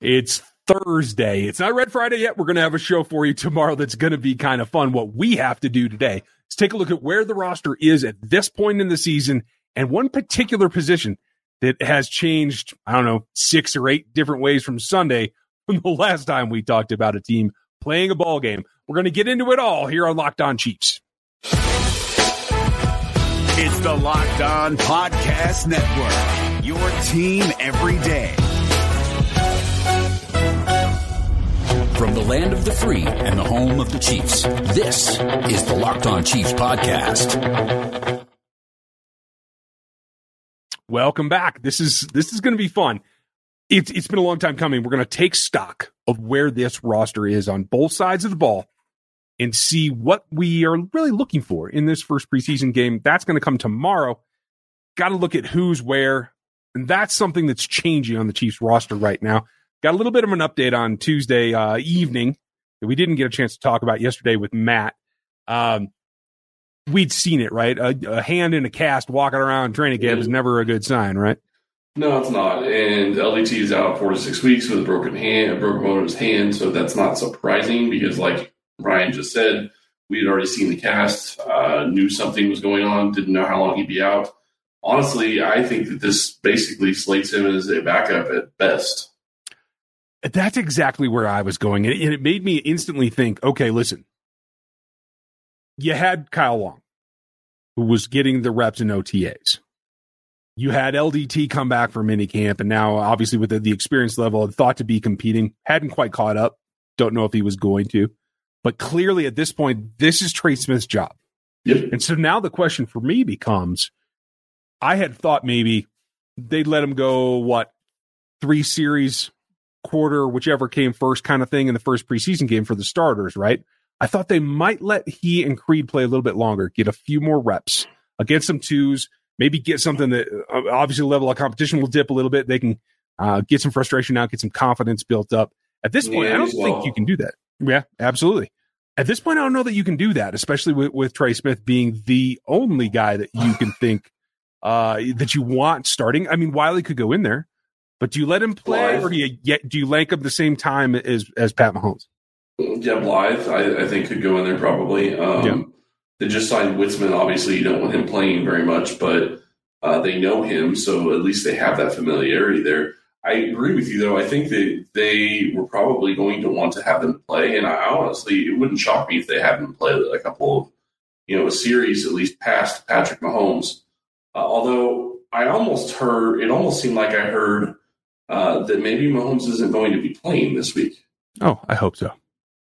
It's Thursday. It's not Red Friday yet. We're going to have a show for you tomorrow that's going to be kind of fun. What we have to do today is take a look at where the roster is at this point in the season and one particular position that has changed, I don't know, six or eight different ways from Sunday from the last time we talked about a team playing a ball game. We're going to get into it all here on Locked On Chiefs. It's the Locked On Podcast Network, your team every day. From the land of the free and the home of the Chiefs, this is the Locked On Chiefs podcast. Welcome back. This is this is going to be fun. It's it's been a long time coming. We're going to take stock of where this roster is on both sides of the ball and see what we are really looking for in this first preseason game. That's going to come tomorrow. Got to look at who's where. And that's something that's changing on the Chiefs roster right now. Got a little bit of an update on Tuesday uh, evening that we didn't get a chance to talk about yesterday with Matt. Um, we'd seen it, right? A, a, hand in a cast walking around training camp yeah. is never a good sign, right? No, it's not. And LDT is out four to six weeks with a broken hand, a broken bone in his hand. So that's not surprising because, like Ryan just said, we had already seen the cast, uh, knew something was going on, didn't know how long he'd be out. Honestly, I think that this basically slates him as a backup at best. That's exactly where I was going. And it made me instantly think okay, listen, you had Kyle Long, who was getting the reps in OTAs. You had LDT come back from minicamp, and now obviously with the, the experience level, and thought to be competing, hadn't quite caught up. Don't know if he was going to. But clearly at this point, this is Trey Smith's job. Yep. And so now the question for me becomes I had thought maybe they'd let him go, what, three series, quarter, whichever came first kind of thing in the first preseason game for the starters, right? I thought they might let he and Creed play a little bit longer, get a few more reps against some twos, maybe get something that uh, obviously level of competition will dip a little bit. They can uh, get some frustration out, get some confidence built up. At this point, yeah, I don't well. think you can do that. Yeah, absolutely. At this point, I don't know that you can do that, especially with, with Trey Smith being the only guy that you can think uh, that you want starting. I mean, Wylie could go in there, but do you let him play, Blythe. or do you get do you link up the same time as as Pat Mahomes? Yeah, Blythe, I, I think could go in there probably. Um, yeah. They just signed Witzmann. Obviously, you don't want him playing very much, but uh, they know him, so at least they have that familiarity there. I agree with you, though. I think that they were probably going to want to have them play, and I honestly, it wouldn't shock me if they had them play a couple of, you know, a series at least past Patrick Mahomes. Uh, although I almost heard, it almost seemed like I heard uh, that maybe Mahomes isn't going to be playing this week. Oh, I hope so.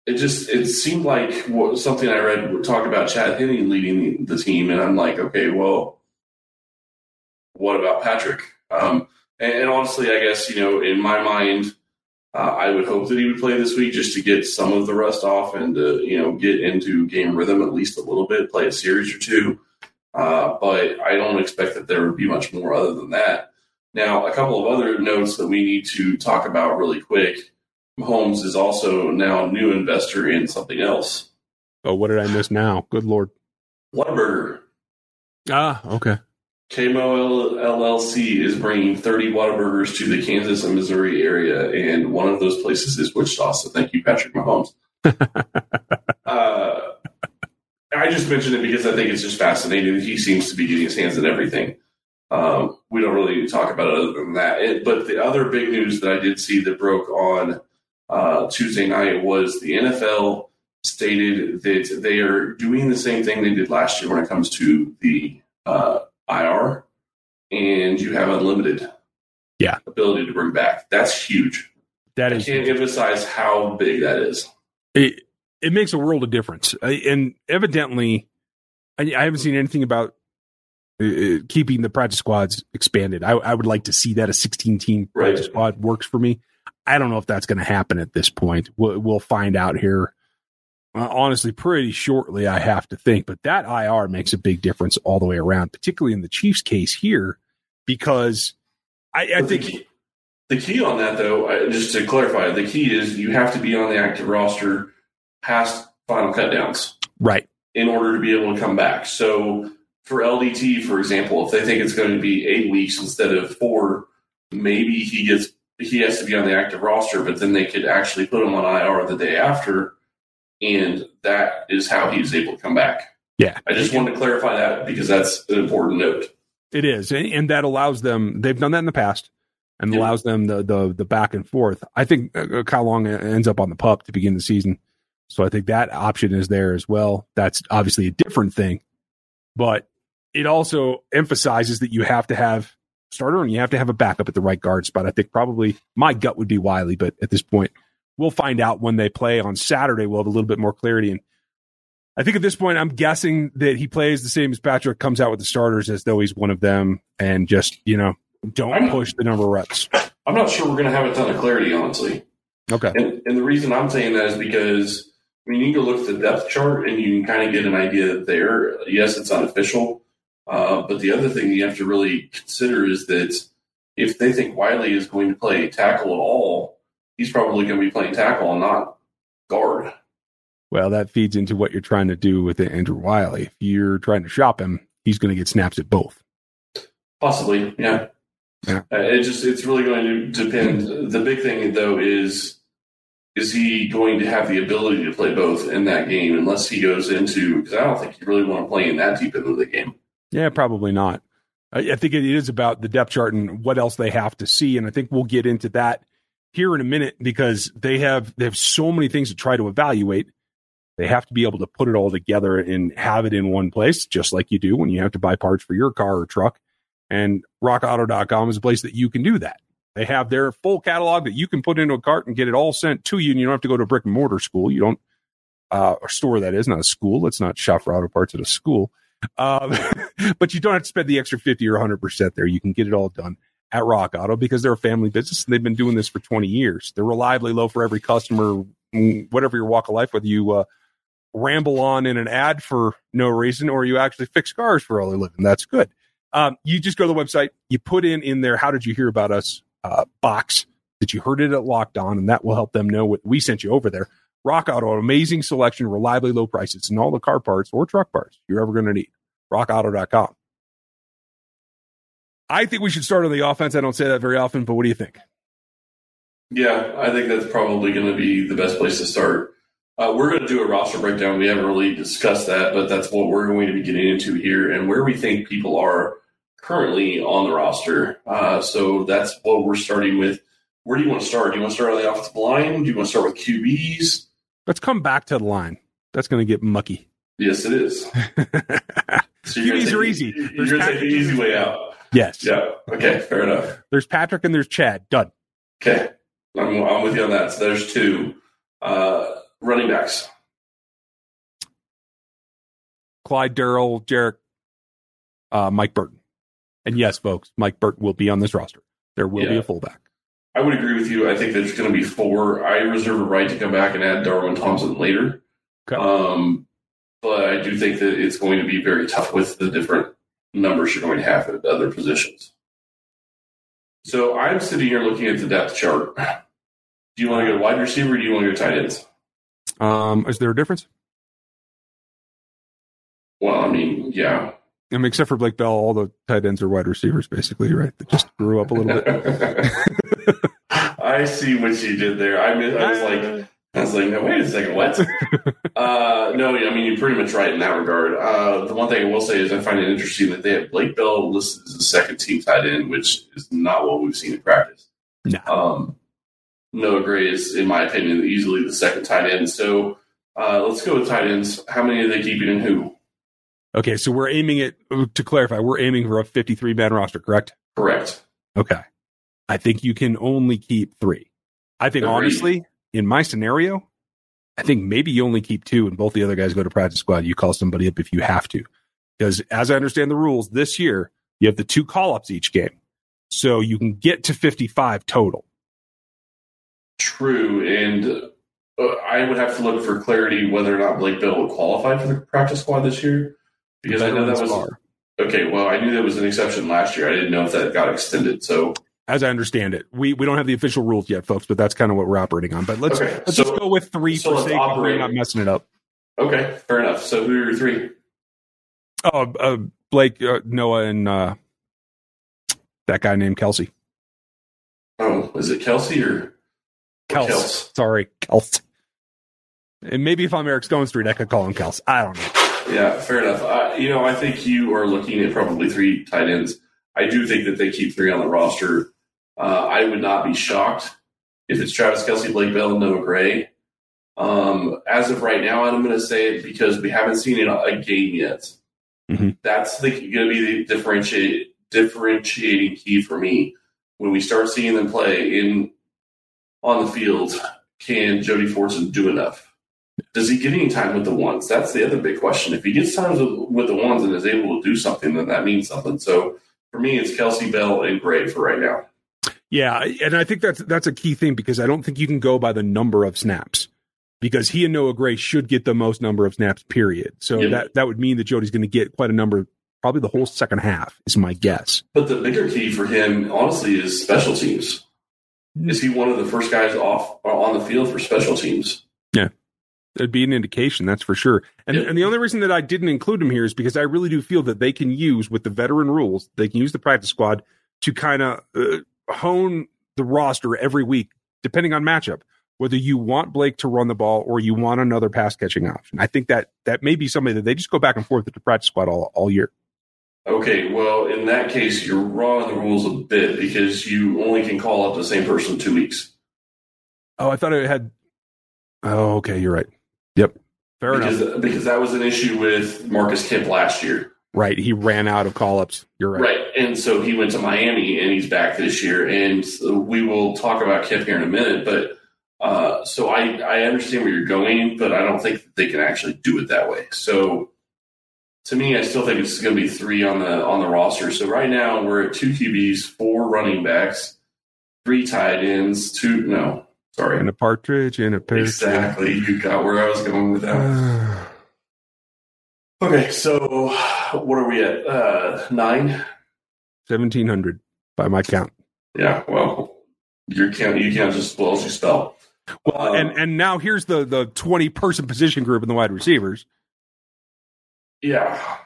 It just it seemed like what, something I read would talk about Chad Henne leading the, the team, and I'm like, okay, well, what about Patrick? Um, and, and, honestly, I guess, you know, in my mind, uh, I would hope that he would play this week just to get some of the rust off and to, you know, get into game rhythm at least a little bit, play a series or two. Uh, but I don't expect that there would be much more other than that. Now, a couple of other notes that we need to talk about really quick. Mahomes is also now a new investor in something else. Oh, what did I miss now? Good Lord. Whataburger. Ah, okay. KMO LLC is bringing 30 Whataburgers to the Kansas and Missouri area, and one of those places is Wichita. So thank you, Patrick Mahomes. uh, I just mentioned it because I think it's just fascinating. He seems to be getting his hands in everything. Um, we don't really need to talk about it other than that. It, but the other big news that I did see that broke on uh, Tuesday night was the NFL stated that they are doing the same thing they did last year when it comes to the uh, IR, and you have unlimited yeah ability to bring back. That's huge. That is I can't huge. emphasize how big that is. It it makes a world of difference, and evidently, I, I haven't seen anything about uh, uh, keeping the practice squads expanded. I, I, would like to see that a 16 team right. practice squad works for me. I don't know if that's going to happen at this point. We'll, we'll find out here uh, honestly pretty shortly, I have to think. But that IR makes a big difference all the way around, particularly in the Chiefs case here, because I, I think. The key, the key, on that, though, just to clarify, the key is you have to be on the active roster past final cutdowns. Right. In order to be able to come back. So for LDT, for example, if they think it's going to be eight weeks instead of four, maybe he gets he has to be on the active roster, but then they could actually put him on IR the day after, and that is how he he's able to come back. Yeah. I just wanted to clarify that because that's an important note. It is, and, that allows them. They've done that in the past, and Yeah. allows them the the the back and forth. I think uh, Kyle Long ends up on the pup to begin the season, so I think that option is there as well. That's obviously a different thing, but it also emphasizes that you have to have starter and you have to have a backup at the right guard spot. I think probably my gut would be Wylie, but at this point, we'll find out when they play on Saturday. We'll have a little bit more clarity and. I think at this point, I'm guessing that he plays the same as Patrick, comes out with the starters as though he's one of them, and just you know don't I'm- push the number of reps. I'm not sure we're going to have a ton of clarity, honestly. Okay, And, and the reason I'm saying that is because I mean, you can go look at the depth chart and you can kind of get an idea there. Yes, it's unofficial, uh, but the other thing you have to really consider is that if they think Wylie is going to play tackle at all, he's probably going to be playing tackle and not guard. well that feeds into what you're trying to do with Andrew Wylie. If you're trying to shop him, he's going to get snaps at both. Possibly, yeah. Yeah. Uh, it just it's really going to depend. The big thing though is is he going to have the ability to play both in that game unless he goes into because I don't think you really want to play in that deep into the game. Yeah, probably not. I, I think it is about the depth chart and what else they have to see, and I think we'll get into that here in a minute because they have they have so many things to try to evaluate. They have to be able to put it all together and have it in one place, just like you do when you have to buy parts for your car or truck. And rockauto.com is a place that you can do that. They have their full catalog that you can put into a cart and get it all sent to you, and you don't have to go to a brick and mortar school. You don't, uh, or store that is not a school. Let's not shop for auto parts at a school. Um, but you don't have to spend the extra 50 or 100% there. You can get it all done at Rock Auto because they're a family business and they've been doing this for 20 years. They're reliably low for every customer, mm, whatever your walk of life, whether you uh, ramble on in an ad for no reason or you actually fix cars for all a living. That's good. Um, you just go to the website, you put in in there, how did you hear about us uh, box that you heard it at Locked On, and that will help them know what we sent you over there. Rock Auto, amazing selection, reliably low prices, and all the car parts or truck parts you're ever going to need. RockAuto.com. I think we should start on the offense. I don't say that very often, but what do you think? Yeah, I think that's probably going to be the best place to start. Uh, we're going to do a roster breakdown. We haven't really discussed that, but that's what we're going to be getting into here and where we think people are currently on the roster. Uh, so that's what we're starting with. Where do you want to start? Do you want to start on the offensive line? Do you want to start with QBs? Let's come back to the line. That's going to get mucky. Yes, it is. So you're take are easy. You're There's going to take the easy way out. yes. Yeah. Okay. Fair enough. There's Patrick and there's Chad. Done. Okay. I'm, I'm with you on that. So there's two uh, running backs. Clyde Darrell, Jerick, uh, Mike Burton. And yes, folks, Mike Burton will be on this roster. There will be a fullback. I would agree with you. I think there's going to be four. I reserve a right to come back and add Darwin Thompson later. Okay. Um, but I do think that it's going to be very tough with the different numbers you're going to have at other positions. So I'm sitting here looking at the depth chart. Do you want to go wide receiver or do you want to go tight ends? Um, is there a difference? Well, I mean, yeah. I mean, except for Blake Bell, all the tight ends are wide receivers, basically, right? They just grew up a little bit. I see what you did there. I, mean, I was like, I was like, no, wait a second, what? uh, no, I mean, you're pretty much right in that regard. Uh, the one thing I will say is I find it interesting that they have Blake Bell listed as a second team tight end, which is not what we've seen in practice. No. Um, Noah Gray is, in my opinion, easily the second tight end. So uh, let's go with tight ends. How many are they keeping and who? Okay, so we're aiming it to clarify. We're aiming for a 53 man roster, correct? Correct. Okay. I think you can only keep three. I think Agreed. honestly, in my scenario, I think maybe you only keep two and both the other guys go to practice squad. You call somebody up if you have to. Because as I understand the rules this year, you have the two call ups each game. So you can get to 55 total. True, and uh, I would have to look for clarity whether or not Blake Bell would qualify for the practice squad this year because I know that was Far. okay. Well, I knew that was an exception last year. I didn't know if that got extended. So As I understand it, we, we don't have the official rules yet, folks, but that's kind of what we're operating on. But let's Okay, let's so- just go with three so for sake of not messing it up. okay, fair enough. So who are your three? Oh, uh, Blake, uh, Noah, and uh, that guy named Kelce. Oh, is it Kelce or, or Kels. Kels? Sorry, Kels. And maybe if I'm Eric Stonestreet, I could call him Kels. I don't know. Yeah, fair enough. Uh, you know, I think you are looking at probably three tight ends. I do think that they keep three on the roster. Uh, I would not be shocked if it's Travis Kelce, Blake Bell, and Noah Gray. Um, as of right now, and I'm going to say it because we haven't seen it a game yet. Mhm. That's going to be the differentiate, differentiating key for me. When we start seeing them play in on the field, can Jody Fortson do enough? Does he get any time with the ones? That's the other big question. If he gets time with, with the ones and is able to do something, then that means something. So for me, it's Kelce Bell and Gray for right now. Yeah, and I think that's that's a key thing because I don't think you can go by the number of snaps because he and Noah Gray should get the most number of snaps. Period. So Yeah. that that would mean that Jody's going to get quite a number, probably the whole second half is my guess. But the bigger key for him, honestly, is special teams. Is he one of the first guys off on the field for special teams? It'd be an indication, that's for sure. And Yep. and the only reason that I didn't include him here is because I really do feel that they can use with the veteran rules, they can use the practice squad to kind of uh, hone the roster every week, depending on matchup. Whether you want Blake to run the ball or you want another pass catching option, I think that that may be somebody that they just go back and forth with the practice squad all, all year. Okay, well, in that case, you're wrong on the rules a bit because you only can call up the same person two weeks. Oh, I thought it had. Oh, okay, you're right. Yep, fair enough. because, because that was an issue with Marcus Kemp last year. Right, he ran out of call ups. You're right. Right. And so he went to Miami and he's back this year. And we will talk about Kemp here in a minute. But uh, so I, I understand where you're going, but I don't think they can actually do it that way. So to me, I still think it's going to be three on the on the roster. So right now we're at two QBs, four running backs, three tight ends, two no, sorry. And a partridge in a pear. Exactly. You got where I was going with that. Okay, so what are we at? Uh, nine? Seventeen hundred by my count. Yeah, well, you can't you can't just well as you spell. Well, Um, and and now here's the the twenty person position group in the wide receivers. yeah,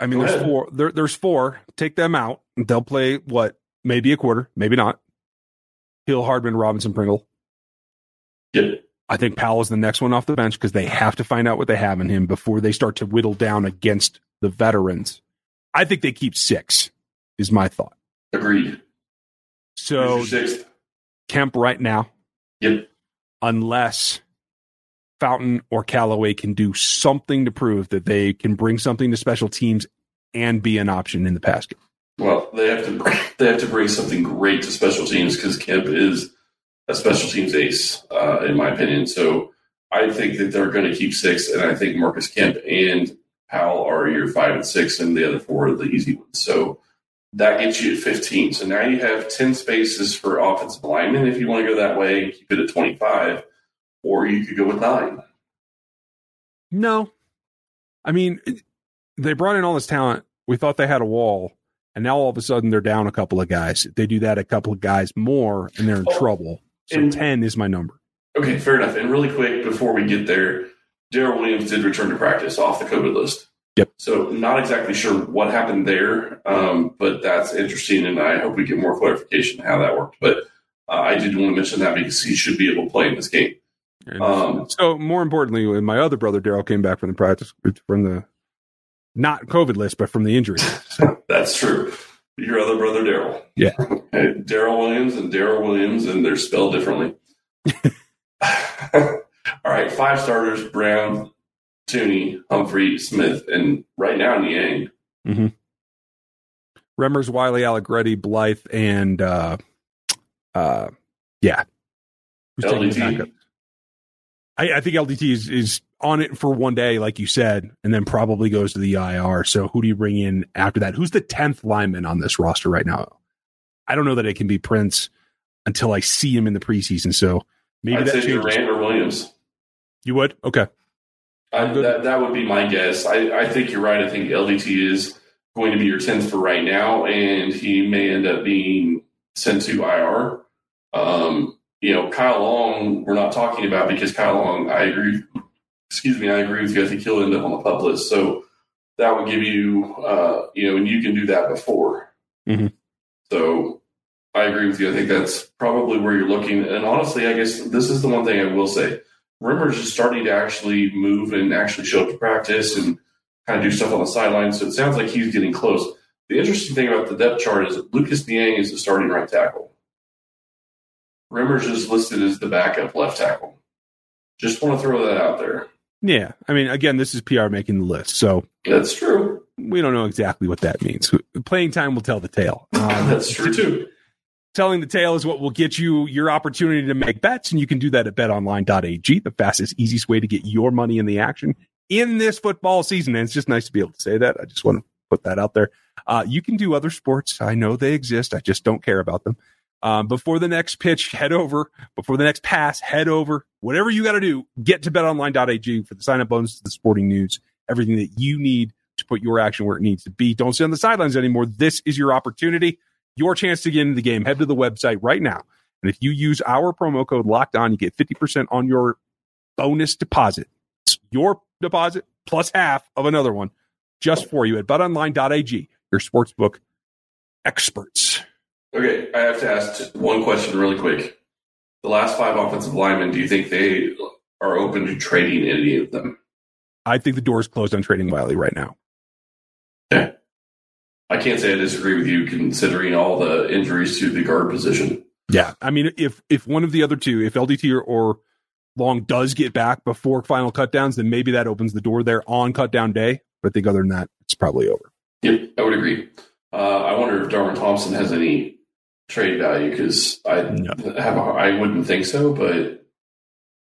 I mean, Go there's ahead. four. There, there's four. Take them out. They'll play what? Maybe a quarter. Maybe not. Hill, Hardman, Robinson, Pringle. Yep. I think Powell is the next one off the bench because they have to find out what they have in him before they start to whittle down against the veterans. I think they keep six. Is my thought. agreed. So? Kemp right now, Yep. unless Fountain or Callaway can do something to prove that they can bring something to special teams and be an option in the pass game. Well, they have to they have to bring something great to special teams because Kemp is a special teams ace, uh, in my opinion. So I think that they're going to keep six, and I think Marcus Kemp and Powell are your five and six, and the other four are the easy ones. So that gets you at 15. So now you have 10 spaces for offensive linemen if you want to go that way and keep it at 25, or you could go with nine. No. I mean, they brought in all this talent. We thought they had a wall, and now all of a sudden they're down a couple of guys. If they do that a couple of guys more, and they're in Oh, trouble. So and- 10 is my number. Okay, fair enough. And really quick before we get there, Daryl Williams did return to practice off the COVID list. Yep. So not exactly sure what happened there, um, but that's interesting, and I hope we get more clarification how that worked. But uh, I did want to mention that because he should be able to play in this game. Um, so, more importantly, when my other brother Daryl came back from the practice from the not COVID list, but from the injury. That's true. Your other brother, Daryl. Yeah. Daryl Williams and Daryl Williams, and they're spelled differently. All right, five starters: Brown, Thuney, Humphrey, Smith, and right now Niang. Remmers, Wylie, Allegretti, Blythe, and uh, uh, yeah, Who's taking the LDT. I, I think LDT is, is on it for one day, like you said, and then probably goes to the IR. So who do you bring in after that? Who's the tenth lineman on this roster right now? I don't know that it can be Prince until I see him in the preseason. So maybe I'd that say. Durant or Williams. You would okay. I, that, that would be my guess. I, I think you're right. I think LDT is going to be your 10th for right now, and he may end up being sent to IR. Um, you know, Kyle Long, we're not talking about because Kyle Long, I agree. Excuse me, I agree with you. I think he'll end up on the pup list. So that would give you, uh, you know, and you can do that before. Mhm. So I agree with you. I think that's probably where you're looking. And honestly, I guess this is the one thing I will say. Remmers is starting to actually move and actually show up to practice and kind of do stuff on the sidelines. So it sounds like he's getting close. The interesting thing about the depth chart is that Lucas Niang is the starting right tackle. Remmers is listed as the backup left tackle. Just want to throw that out there. Yeah. I mean, again, this is PR making the list. So That's true. we don't know exactly what that means. Playing time will tell the tale. Um, That's true too. telling the tale is what will get you your opportunity to make bets, and you can do that at betonline.ag, the fastest, easiest way to get your money in the action in this football season. And it's just nice to be able to say that. I just want to put that out there. Uh, you can do other sports. I know they exist. I just don't care about them. Um, before the next pitch, head over. Before the next pass, head over. Whatever you got to do, get to betonline.ag for the sign up bonus, the sporting news, everything that you need to put your action where it needs to be. Don't sit on the sidelines anymore. This is your opportunity, your chance to get into the game. Head to the website right now. And if you use our promo code locked on, you get 50% on your bonus deposit. It's your deposit plus half of another one just for you at betonline.ag, your sportsbook experts. Okay, I have to ask one question really quick. The last five offensive linemen, do you think they are open to trading any of them? I think the door is closed on trading Wylie right now. Okay. I can't say I disagree with you considering all the injuries to the guard position. Yeah. I mean, if if one of the other two, if LDT or, or Long does get back before final cutdowns, then maybe that opens the door there on cutdown day. But I think other than that, it's probably over. Yep, I would agree. Uh, I wonder if Darwin Thompson has any trade value because I No. have a, I wouldn't think so, but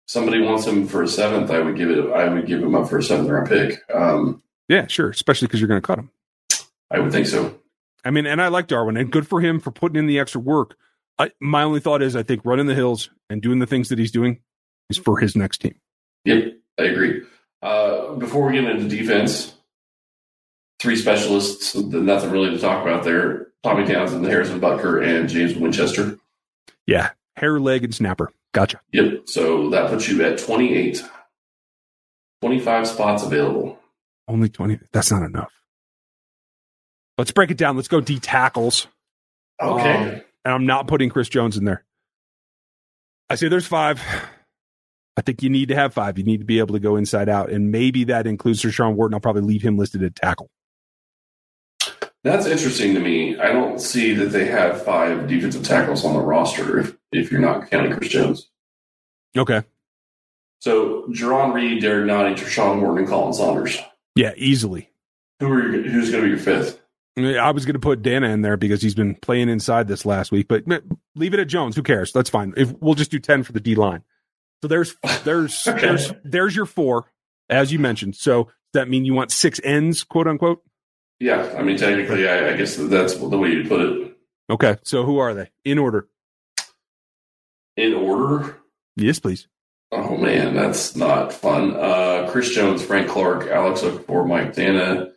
somebody wants him for a seventh, I would give it. I would give him up for a seventh round pick. Um, Yeah, sure. Especially because you're going to cut him. I would think so. I mean, and I like Darwin, and good for him for putting in the extra work. I, my only thought is, I think running the hills and doing the things that he's doing is for his next team. Yep, I agree. Uh, before we get into defense, three specialists, nothing really to talk about there. Tommy Townsend, Harrison Butker, and James Winchester. Yeah, hair, leg, and snapper. Gotcha. Yep. So that puts you at 28. 25 spots available. Only twenty. That's not enough. Let's break it down. Let's go D tackles. Okay. Um, and I'm not putting Chris Jones in there. I say there's five. I think you need to have five. You need to be able to go inside out, and maybe that includes Sean Wharton. I'll probably leave him listed at tackle. That's interesting to me. I don't see that they have five defensive tackles on the roster if, if you're not counting Chris Jones. Okay. So Jarran Reed, Derrick Nnadi, Sean Wharton, and Khalen Saunders. Yeah, easily. Who are your, who's going to be your fifth? I was going to put Danna in there because he's been playing inside this last week, but leave it at Jones. Who cares? That's fine. If we'll just do ten for the D line. So there's there's Okay. there's there's your four, as you mentioned. So does that mean you want six ends, quote unquote? Yeah, I mean, technically, I, I guess that's the way you put it. Okay. So who are they in order? In order, Yes, please. Oh man, that's not fun. Uh, Chris Jones, Frank Clark, Alex Okafor, Mike Danna,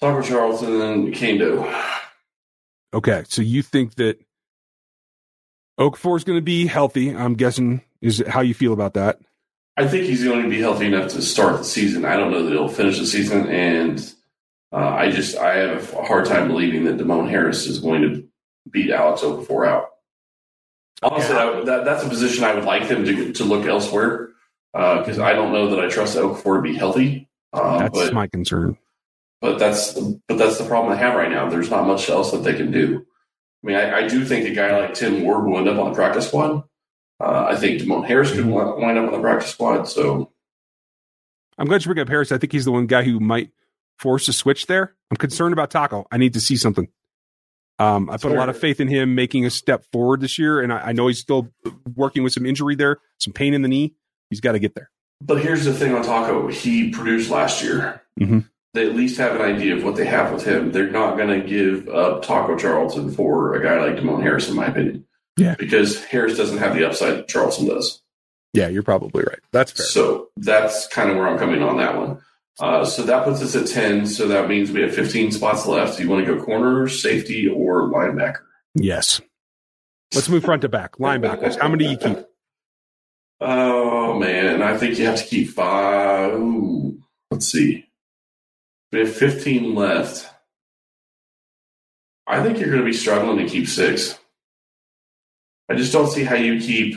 Taco Charlton, and Kaindoh. Okay. So you think that Okafor is going to be healthy? I'm guessing is how you feel about that. I think he's going to be healthy enough to start the season. I don't know that he'll finish the season, and uh, I just I have a hard time believing that Demone Harris is going to beat Alex Okafor out. Honestly, I would- that, that's a position I would like them to to look elsewhere because I don't know that I trust Okafor to be healthy. Uh, That's but my concern. but that's but that's the problem I have right now. There's not much else that they can do. I mean, I, I do think a guy like Tim Ward will end up on the practice squad. Uh, I think Demone Harris could wi- wind up on the practice squad. So I'm glad you bring up Harris. I think he's the one guy who might force a switch there. I'm concerned about Taco. I need to see something. Um, I put a lot of faith in him making a step forward this year, and I, I know he's still working with some injury there, some pain in the knee. He's got to get there. But here's the thing on Taco. He produced last year. Mhm. They at least have an idea of what they have with him. They're not going to give up Taco Charlton for a guy like Demone Harris, in my opinion. Yeah. Because Harris doesn't have the upside that Charlton does. Yeah, you're probably right. That's fair. So that's kind of where I'm coming on that one. Uh, so that puts us at 10. So that means we have 15 spots left. Do you want to go corner, safety, or linebacker? Yes. Let's move front to back. Linebackers. How many do you keep? Oh, man. I think you have to keep five. Ooh, let's see. We have 15 left. I think you're going to be struggling to keep six. I just don't see how you keep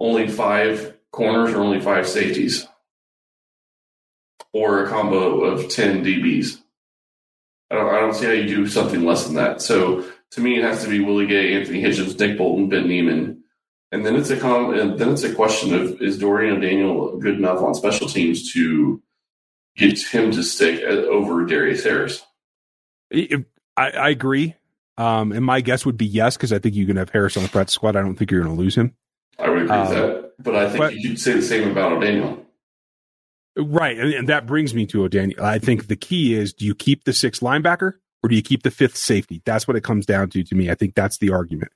only five corners or only five safeties or a combo of 10 DBs. I don't, I don't see how you do something less than that. So to me, it has to be Willie Gay, Anthony Hitchens, Nick Bolton, Ben Niemann. And then it's a com- and then it's a question of is Dorian O'Daniel good enough on special teams to get him to stick over Darius Harris? I, I agree. Um, and my guess would be yes, because I think you can have Harris on the practice squad. I don't think you're going to lose him. I would agree um, with that. But I think but, you could say the same about O'Daniel. Right. And, and that brings me to O'Daniel. I think the key is do you keep the sixth linebacker or do you keep the fifth safety? That's what it comes down to to me. I think that's the argument.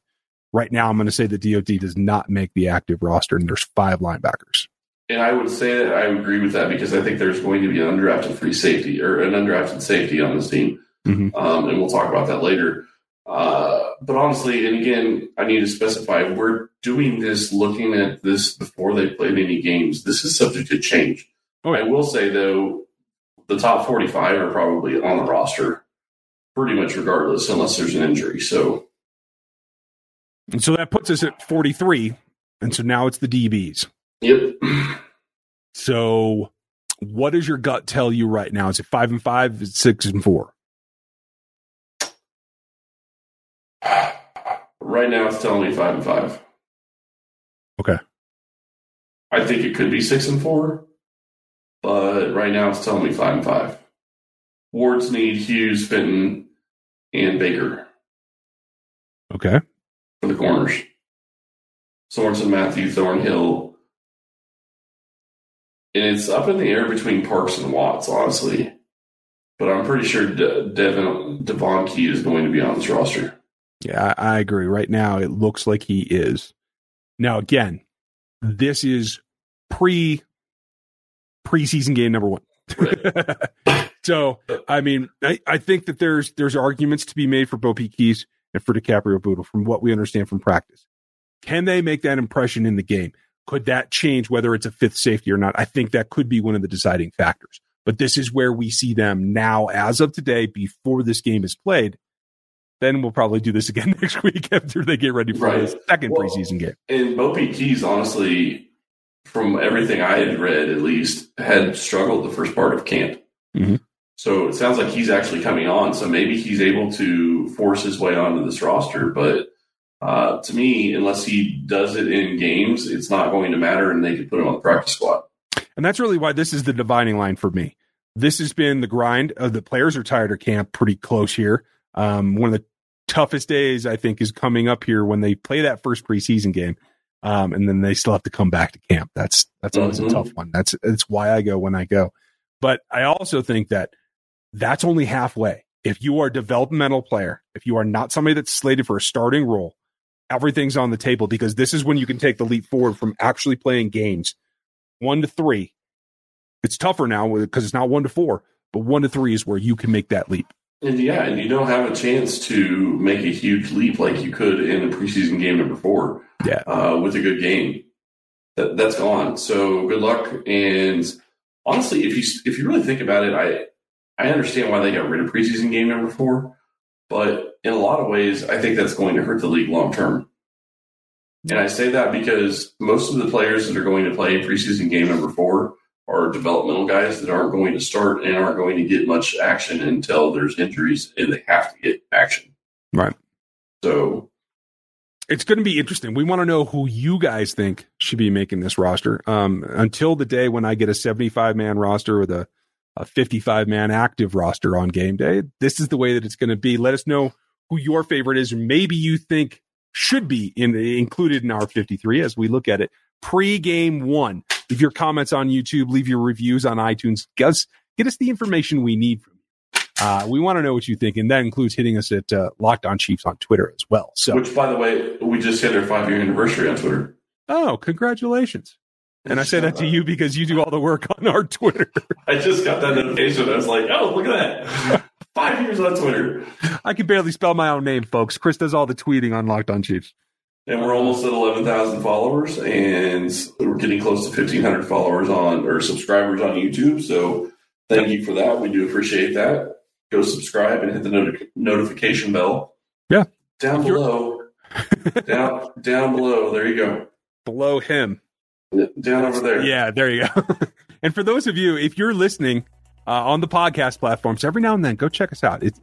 Right now, I'm going to say the DOT does not make the active roster, and there's five linebackers. And I would say that I agree with that because I think there's going to be an undrafted free safety or an undrafted safety on this team. Mm-hmm. Um, and we'll talk about that later. Uh, but honestly, and again, I need to specify we're doing this looking at this before they played any games. This is subject to change. Oh, I will say, though, the top 45 are probably on the roster pretty much regardless, unless there's an injury. So, and so that puts us at 43. And so now it's the DBs. Yep. So, what does your gut tell you right now? Is it five and five? Is it six and four? Right now, it's telling me five and five. Okay. I think it could be six and four, but right now it's telling me five and five. Ward Sneed Hughes, Fenton, and Baker. Okay. For the corners. Sorensen, Mathieu, Thornhill. And it's up in the air between Parks and Watts, honestly. But I'm pretty sure De- Devin Devon Key is going to be on this roster. Yeah, I, I agree. Right now, it looks like he is. Now, again, this is pre preseason game number one. Right. so, I mean, I, I think that there's there's arguments to be made for Bo Keys and for DiCaprio Bootle from what we understand from practice. Can they make that impression in the game? Could that change whether it's a fifth safety or not? I think that could be one of the deciding factors. But this is where we see them now, as of today, before this game is played. Then we'll probably do this again next week after they get ready for right. the second well, preseason game. And Bo Keys, honestly, from everything I had read, at least, had struggled the first part of camp. Mm-hmm. So it sounds like he's actually coming on. So maybe he's able to force his way onto this roster. But uh, to me, unless he does it in games, it's not going to matter, and they can put him on the practice squad. And that's really why this is the dividing line for me. This has been the grind. of the players are tired of camp pretty close here. Um, one of the toughest days I think is coming up here when they play that first preseason game. Um, and then they still have to come back to camp. That's that's always mm-hmm. a tough one. That's that's why I go when I go. But I also think that that's only halfway. If you are a developmental player, if you are not somebody that's slated for a starting role, everything's on the table because this is when you can take the leap forward from actually playing games one to three. It's tougher now because it's not one to four, but one to three is where you can make that leap. And yeah, and you don't have a chance to make a huge leap like you could in a preseason game number four yeah. Uh, with a good game. That, that's gone. So good luck. And honestly, if you if you really think about it, I I understand why they got rid of preseason game number four, but in a lot of ways, I think that's going to hurt the league long term. And I say that because most of the players that are going to play preseason game number four are developmental guys that aren't going to start and aren't going to get much action until there's injuries and they have to get action. Right. So it's going to be interesting. We want to know who you guys think should be making this roster. Um, until the day when I get a 75 man roster with a, a 55 man active roster on game day, this is the way that it's going to be. Let us know who your favorite is, or maybe you think should be in, included in our 53 as we look at it pre game one. Leave your comments on YouTube, leave your reviews on iTunes. Get us, get us the information we need from uh, we want to know what you think, and that includes hitting us at uh, Locked On Chiefs on Twitter as well. So, which, by the way, we just hit our five year anniversary on Twitter. Oh, congratulations! And I say that to you because you do all the work on our Twitter. I just got that notification. I was like, oh, look at that. Five years on Twitter. I can barely spell my own name, folks. Chris does all the tweeting on Locked On Chiefs. And we're almost at 11,000 followers, and we're getting close to 1,500 followers on or subscribers on YouTube. So thank you for that. We do appreciate that. go subscribe and hit the not- notification bell. Yeah. Down below. down down below. There you go. Below him. Down over there. Yeah, there you go. and for those of you, if you're listening uh, on the podcast platforms, every now and then go check us out. It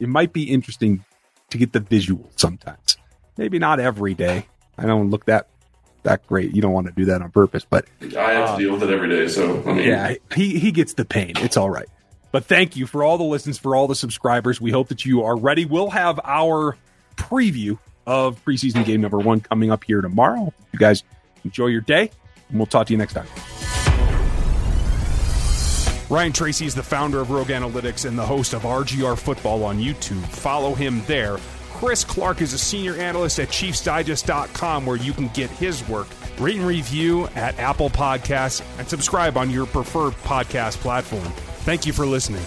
it might be interesting to get the visual sometimes. Maybe not every day. I don't look that that great. You don't want to do that on purpose, but I have Uh, to deal with it every day. So I mean, yeah, he he gets the pain. It's all right. But thank you for all the listens, for all the subscribers. We hope that you are ready. We'll have our preview of preseason game number one coming up here tomorrow. You guys enjoy your day, and we'll talk to you next time. Ryan Tracy is the founder of Rogue Analytics and the host of RGR Football on YouTube. Follow him there. Chris Clark is a senior analyst at ChiefsDigest.com where you can get his work. Rate and review at Apple Podcasts and subscribe on your preferred podcast platform. Thank you for listening.